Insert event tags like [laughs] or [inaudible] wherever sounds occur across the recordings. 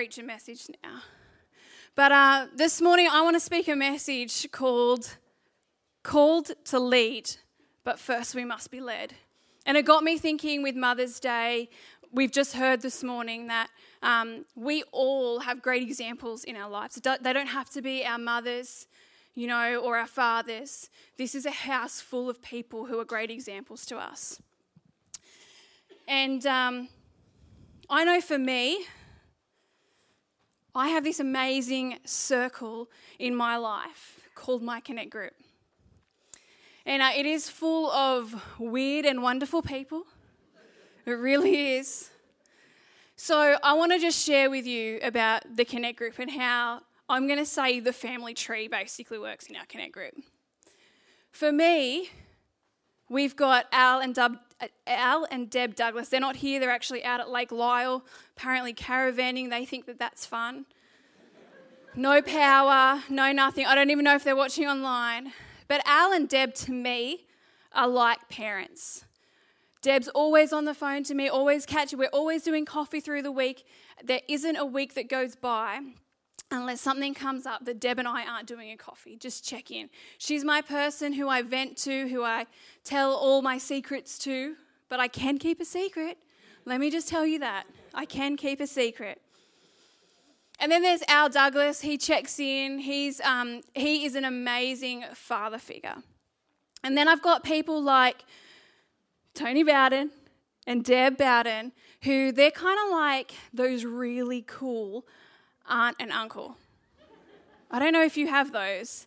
preach a message now. But uh, this morning, I want to speak a message called Called to Lead, but first we must be led. And it got me thinking with Mother's Day. We've just heard this morning that um, we all have great examples in our lives. They don't have to be our mothers, you know, or our fathers. This is a house full of people who are great examples to us. And um, I know for me, I have this amazing circle in my life called my Connect Group. And uh, it is full of weird and wonderful people. It really is. So, I want to just share with you about the Connect Group and how I'm going to say the family tree basically works in our Connect Group. For me, we've got Al and Dub, uh, Al and Deb Douglas. They're not here, they're actually out at Lake Lyell, apparently caravanning. They think that that's fun. No power, no nothing. I don't even know if they're watching online. But Al and Deb, to me, are like parents. Deb's always on the phone to me, always catching. We're always doing coffee through the week. There isn't a week that goes by unless something comes up that Deb and I aren't doing a coffee. Just check in. She's my person who I vent to, who I tell all my secrets to, but I can keep a secret. Let me just tell you that. I can keep a secret. And then there's Al Douglas. He checks in. He's, um, he is an amazing father figure. And then I've got people like Tony Bowden and Deb Bowden, who they're kind of like those really cool aunt and uncle. I don't know if you have those,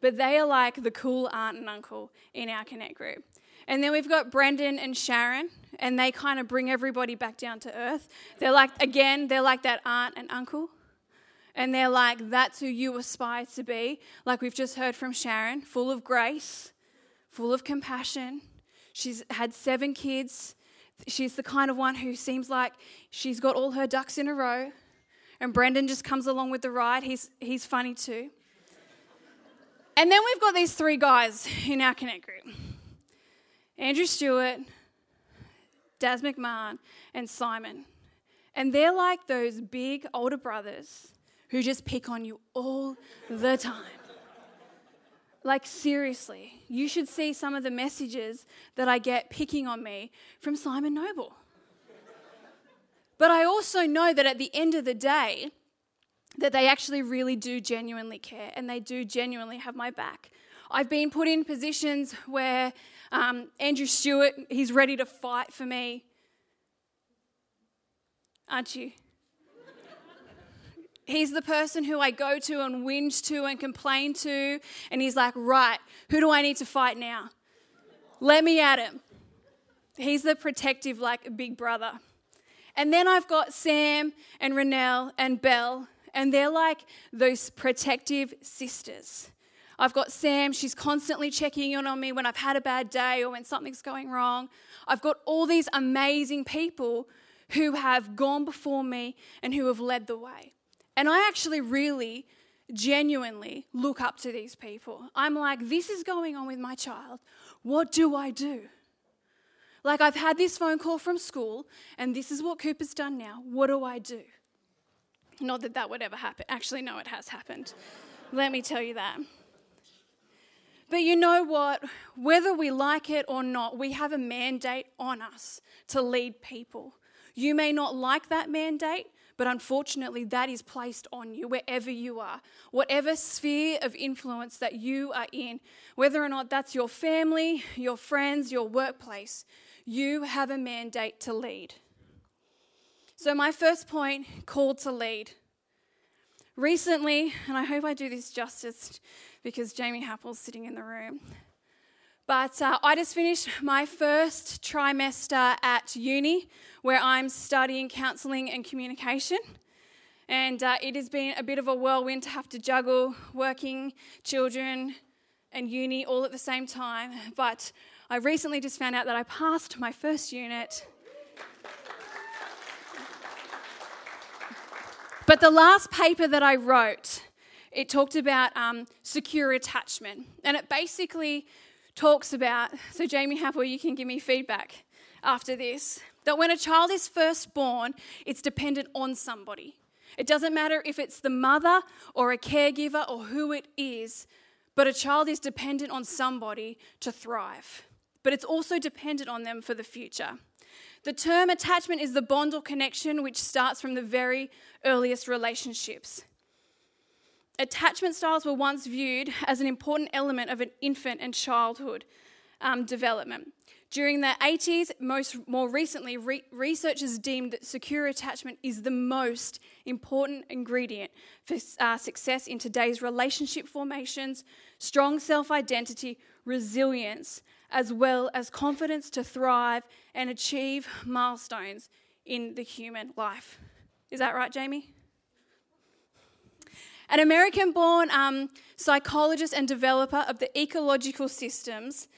but they are like the cool aunt and uncle in our Connect group. And then we've got Brendan and Sharon, and they kind of bring everybody back down to earth. They're like, again, they're like that aunt and uncle. And they're like, that's who you aspire to be. Like we've just heard from Sharon, full of grace, full of compassion. She's had seven kids. She's the kind of one who seems like she's got all her ducks in a row. And Brendan just comes along with the ride. He's, he's funny too. And then we've got these three guys in our Connect group Andrew Stewart, Daz McMahon, and Simon. And they're like those big older brothers who just pick on you all the time. Like, seriously, you should see some of the messages that I get picking on me from Simon Noble. But I also know that at the end of the day, that they actually really do genuinely care and they do genuinely have my back. I've been put in positions where um, Andrew Stewart, he's ready to fight for me. Aren't you? He's the person who I go to and whinge to and complain to, and he's like, right, who do I need to fight now? Let me at him. He's the protective, like, big brother. And then I've got Sam and Renelle and Belle, and they're like those protective sisters. I've got Sam, she's constantly checking in on me when I've had a bad day or when something's going wrong. I've got all these amazing people who have gone before me and who have led the way. And I actually really, genuinely look up to these people. I'm like, this is going on with my child. What do I do? Like, I've had this phone call from school, and this is what Cooper's done now. What do I do? Not that that would ever happen. Actually, no, it has happened. Let me tell you that. But you know what? Whether we like it or not, we have a mandate on us to lead people. You may not like that mandate, but unfortunately, that is placed on you wherever you are. Whatever sphere of influence that you are in, whether or not that's your family, your friends, your workplace, you have a mandate to lead. So, my first point called to lead. Recently, and I hope I do this justice because Jamie Happel's sitting in the room, but uh, I just finished my first trimester at uni where I'm studying counselling and communication. And uh, it has been a bit of a whirlwind to have to juggle working, children, and uni all at the same time. But I recently just found out that I passed my first unit. But the last paper that I wrote, it talked about um, secure attachment. And it basically talks about, so Jamie Happel, you can give me feedback after this, that when a child is first born, it's dependent on somebody. It doesn't matter if it's the mother or a caregiver or who it is, but a child is dependent on somebody to thrive. But it's also dependent on them for the future. The term attachment is the bond or connection which starts from the very earliest relationships. Attachment styles were once viewed as an important element of an infant and childhood um, development. During the 80s, most more recently, re- researchers deemed that secure attachment is the most important ingredient for uh, success in today's relationship formations, strong self identity, resilience, as well as confidence to thrive and achieve milestones in the human life. Is that right, Jamie? An American born um, psychologist and developer of the ecological systems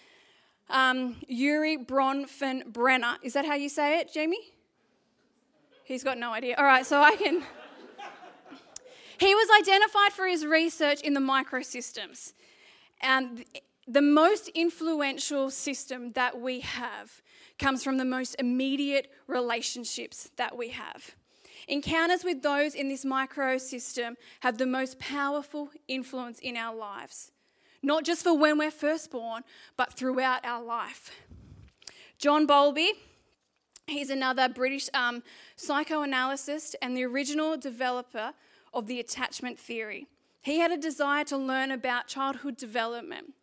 um, Urie Bronfenbrenner. Is that how you say it, Jamie? He's got no idea. All right, so I can. [laughs] he was identified for his research in the microsystems. And the most influential system that we have comes from the most immediate relationships that we have. Encounters with those in this microsystem have the most powerful influence in our lives not just for when we're first born, but throughout our life. John Bowlby, he's another British um, psychoanalyst and the original developer of the attachment theory. He had a desire to learn about childhood development.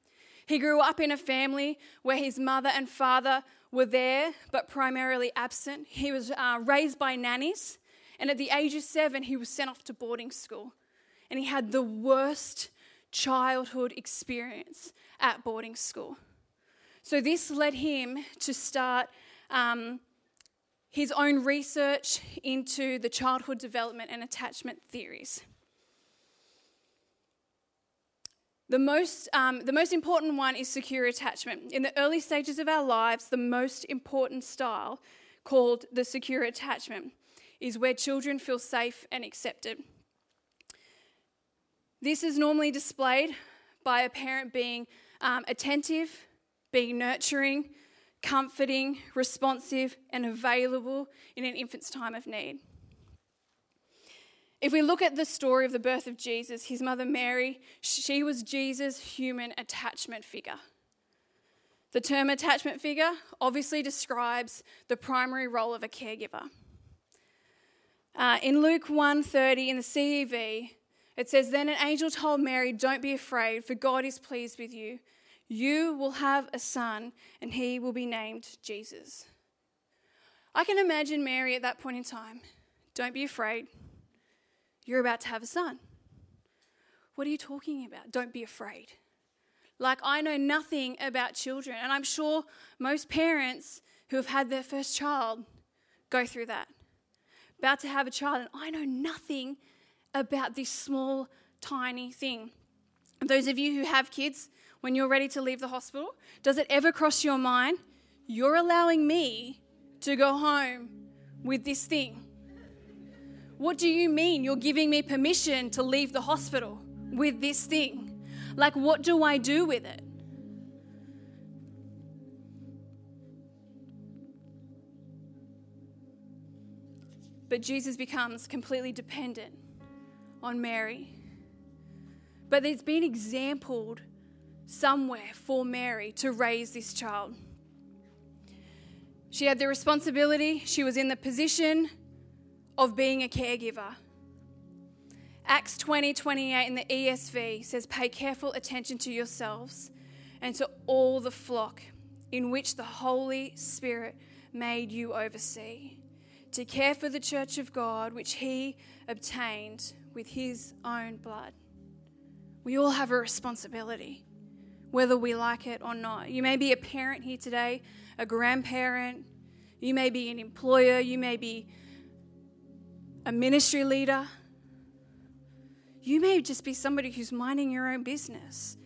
He grew up in a family where his mother and father were there but primarily absent. He was uh, raised by nannies, and at the age of seven, he was sent off to boarding school. And he had the worst childhood experience at boarding school. So, this led him to start um, his own research into the childhood development and attachment theories. The most, um, the most important one is secure attachment. In the early stages of our lives, the most important style, called the secure attachment, is where children feel safe and accepted. This is normally displayed by a parent being um, attentive, being nurturing, comforting, responsive, and available in an infant's time of need. If we look at the story of the birth of Jesus, his mother Mary, she was Jesus' human attachment figure. The term attachment figure obviously describes the primary role of a caregiver. Uh, in Luke 1:30 in the CEV, it says, Then an angel told Mary, Don't be afraid, for God is pleased with you. You will have a son, and he will be named Jesus. I can imagine Mary at that point in time. Don't be afraid. You're about to have a son. What are you talking about? Don't be afraid. Like, I know nothing about children, and I'm sure most parents who have had their first child go through that. About to have a child, and I know nothing about this small, tiny thing. Those of you who have kids, when you're ready to leave the hospital, does it ever cross your mind, you're allowing me to go home with this thing? What do you mean you're giving me permission to leave the hospital with this thing? Like, what do I do with it? But Jesus becomes completely dependent on Mary. But it's been exampled somewhere for Mary to raise this child. She had the responsibility, she was in the position of being a caregiver. Acts 20 28 in the ESV says, Pay careful attention to yourselves and to all the flock in which the Holy Spirit made you oversee, to care for the church of God, which He obtained with his own blood. We all have a responsibility, whether we like it or not. You may be a parent here today, a grandparent, you may be an employer, you may be a ministry leader. You may just be somebody who's minding your own business.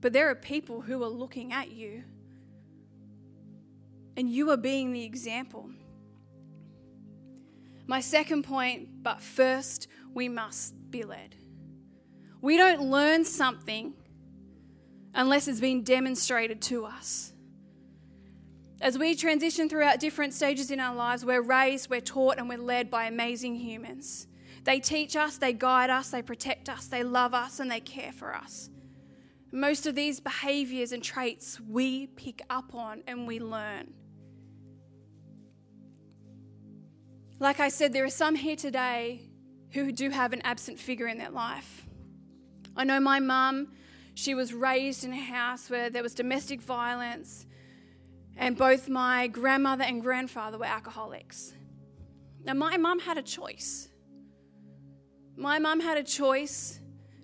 But there are people who are looking at you, and you are being the example. My second point, but first, we must be led. We don't learn something unless it's been demonstrated to us. As we transition throughout different stages in our lives, we're raised, we're taught, and we're led by amazing humans. They teach us, they guide us, they protect us, they love us, and they care for us. Most of these behaviors and traits we pick up on and we learn. Like I said, there are some here today who do have an absent figure in their life. I know my mum, she was raised in a house where there was domestic violence, and both my grandmother and grandfather were alcoholics. Now, my mum had a choice. My mum had a choice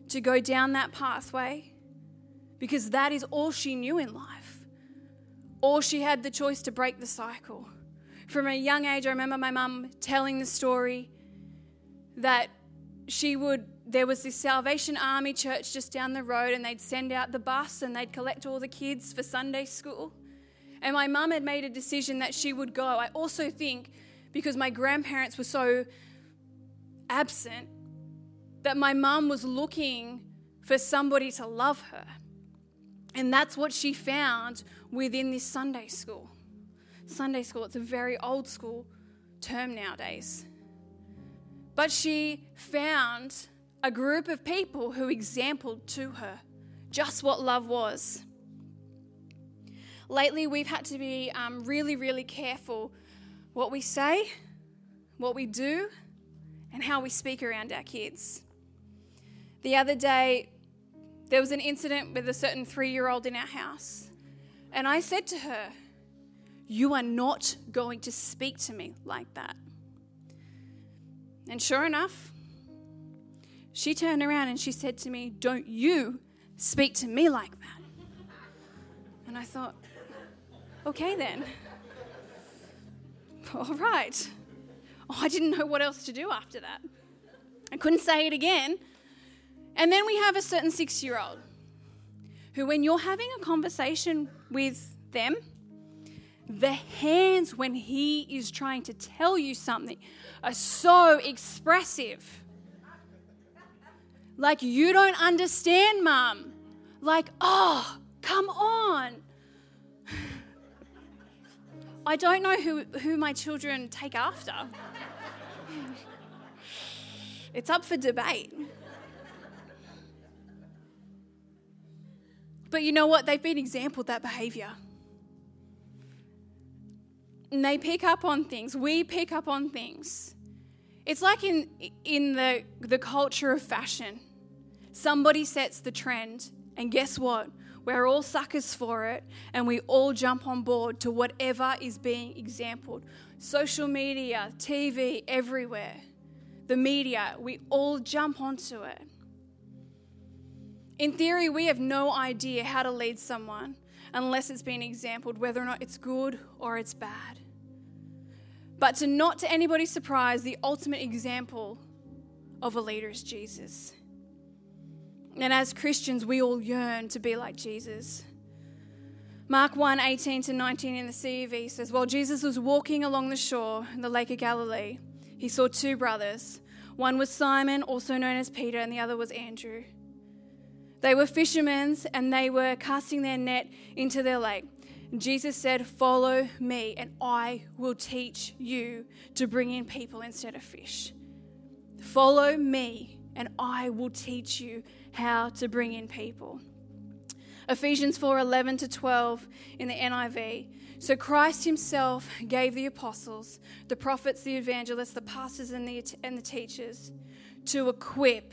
to go down that pathway because that is all she knew in life. Or she had the choice to break the cycle. From a young age, I remember my mum telling the story that she would, there was this Salvation Army church just down the road, and they'd send out the bus and they'd collect all the kids for Sunday school. And my mum had made a decision that she would go. I also think because my grandparents were so absent that my mum was looking for somebody to love her. And that's what she found within this Sunday school. Sunday school, it's a very old school term nowadays. But she found a group of people who exampled to her just what love was. Lately, we've had to be um, really, really careful what we say, what we do, and how we speak around our kids. The other day, there was an incident with a certain three year old in our house, and I said to her, You are not going to speak to me like that. And sure enough, she turned around and she said to me, Don't you speak to me like that. And I thought, Okay then. All right. Oh, I didn't know what else to do after that. I couldn't say it again. And then we have a certain six year old who, when you're having a conversation with them, the hands, when he is trying to tell you something, are so expressive. Like, you don't understand, mum. Like, oh, come on. I don't know who, who my children take after. it's up for debate. But you know what? They've been exampled that behavior. And they pick up on things. We pick up on things. It's like in, in the, the culture of fashion. Somebody sets the trend, and guess what? We're all suckers for it, and we all jump on board to whatever is being exampled. Social media, TV, everywhere. The media, we all jump onto it. In theory, we have no idea how to lead someone unless it's been exampled, whether or not it's good or it's bad. But to not to anybody's surprise, the ultimate example of a leader is Jesus. And as Christians, we all yearn to be like Jesus. Mark 1 18 to 19 in the CEV says, While Jesus was walking along the shore in the Lake of Galilee, he saw two brothers. One was Simon, also known as Peter, and the other was Andrew. They were fishermen and they were casting their net into their lake. Jesus said, Follow me, and I will teach you to bring in people instead of fish. Follow me, and I will teach you how to bring in people. Ephesians 4 11 to 12 in the NIV. So Christ himself gave the apostles, the prophets, the evangelists, the pastors, and the, and the teachers to equip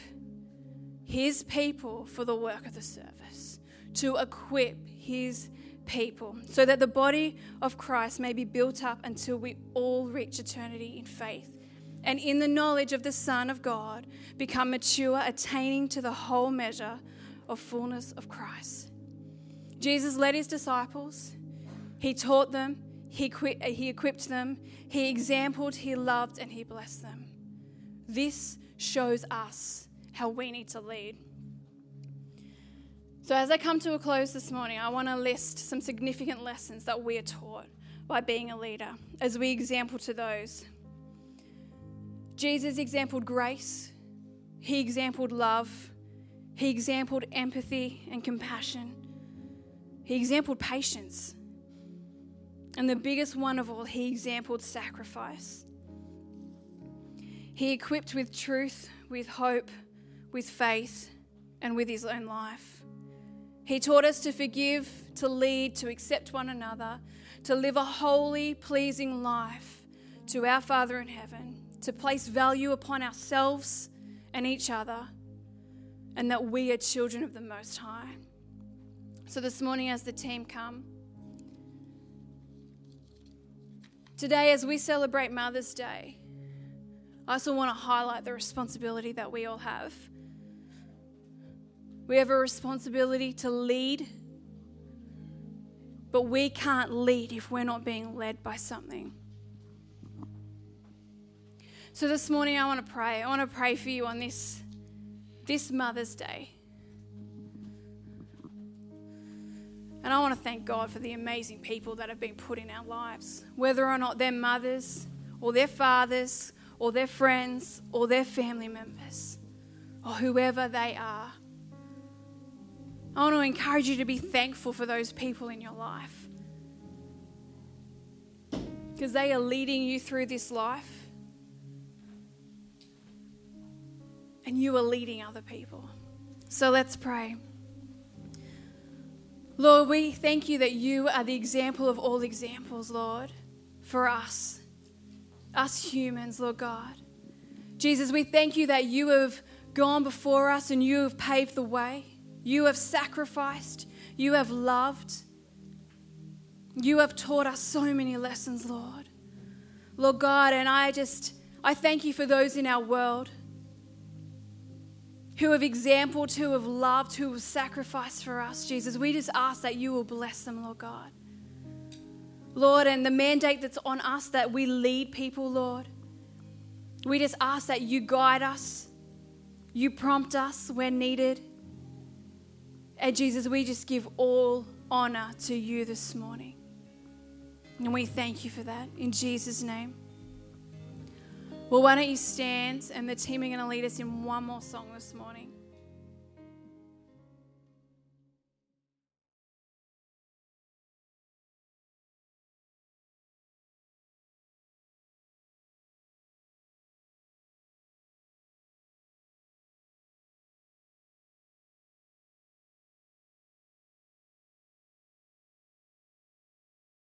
his people for the work of the service, to equip his people, so that the body of Christ may be built up until we all reach eternity in faith and in the knowledge of the Son of God become mature, attaining to the whole measure of fullness of Christ. Jesus led his disciples, he taught them, he, uh, he equipped them, he exampled, he loved, and he blessed them. This shows us how we need to lead. So, as I come to a close this morning, I want to list some significant lessons that we are taught by being a leader as we example to those. Jesus exampled grace, he exampled love, he exampled empathy and compassion, he exampled patience. And the biggest one of all, he exampled sacrifice. He equipped with truth, with hope, with faith, and with his own life. He taught us to forgive, to lead, to accept one another, to live a holy, pleasing life to our Father in heaven, to place value upon ourselves and each other, and that we are children of the Most High. So, this morning, as the team come, today, as we celebrate Mother's Day, I also want to highlight the responsibility that we all have. We have a responsibility to lead, but we can't lead if we're not being led by something. So this morning I want to pray. I want to pray for you on this this Mother's Day. And I want to thank God for the amazing people that have been put in our lives, whether or not they're mothers or their fathers or their friends or their family members or whoever they are. I want to encourage you to be thankful for those people in your life because they are leading you through this life and you are leading other people. So let's pray. Lord, we thank you that you are the example of all examples, Lord, for us, us humans, Lord God. Jesus, we thank you that you have gone before us and you have paved the way. You have sacrificed. You have loved. You have taught us so many lessons, Lord. Lord God, and I just, I thank you for those in our world who have exampled, who have loved, who have sacrificed for us, Jesus. We just ask that you will bless them, Lord God. Lord, and the mandate that's on us that we lead people, Lord. We just ask that you guide us, you prompt us when needed. And Jesus, we just give all honor to you this morning. And we thank you for that in Jesus' name. Well, why don't you stand and the team are going to lead us in one more song this morning.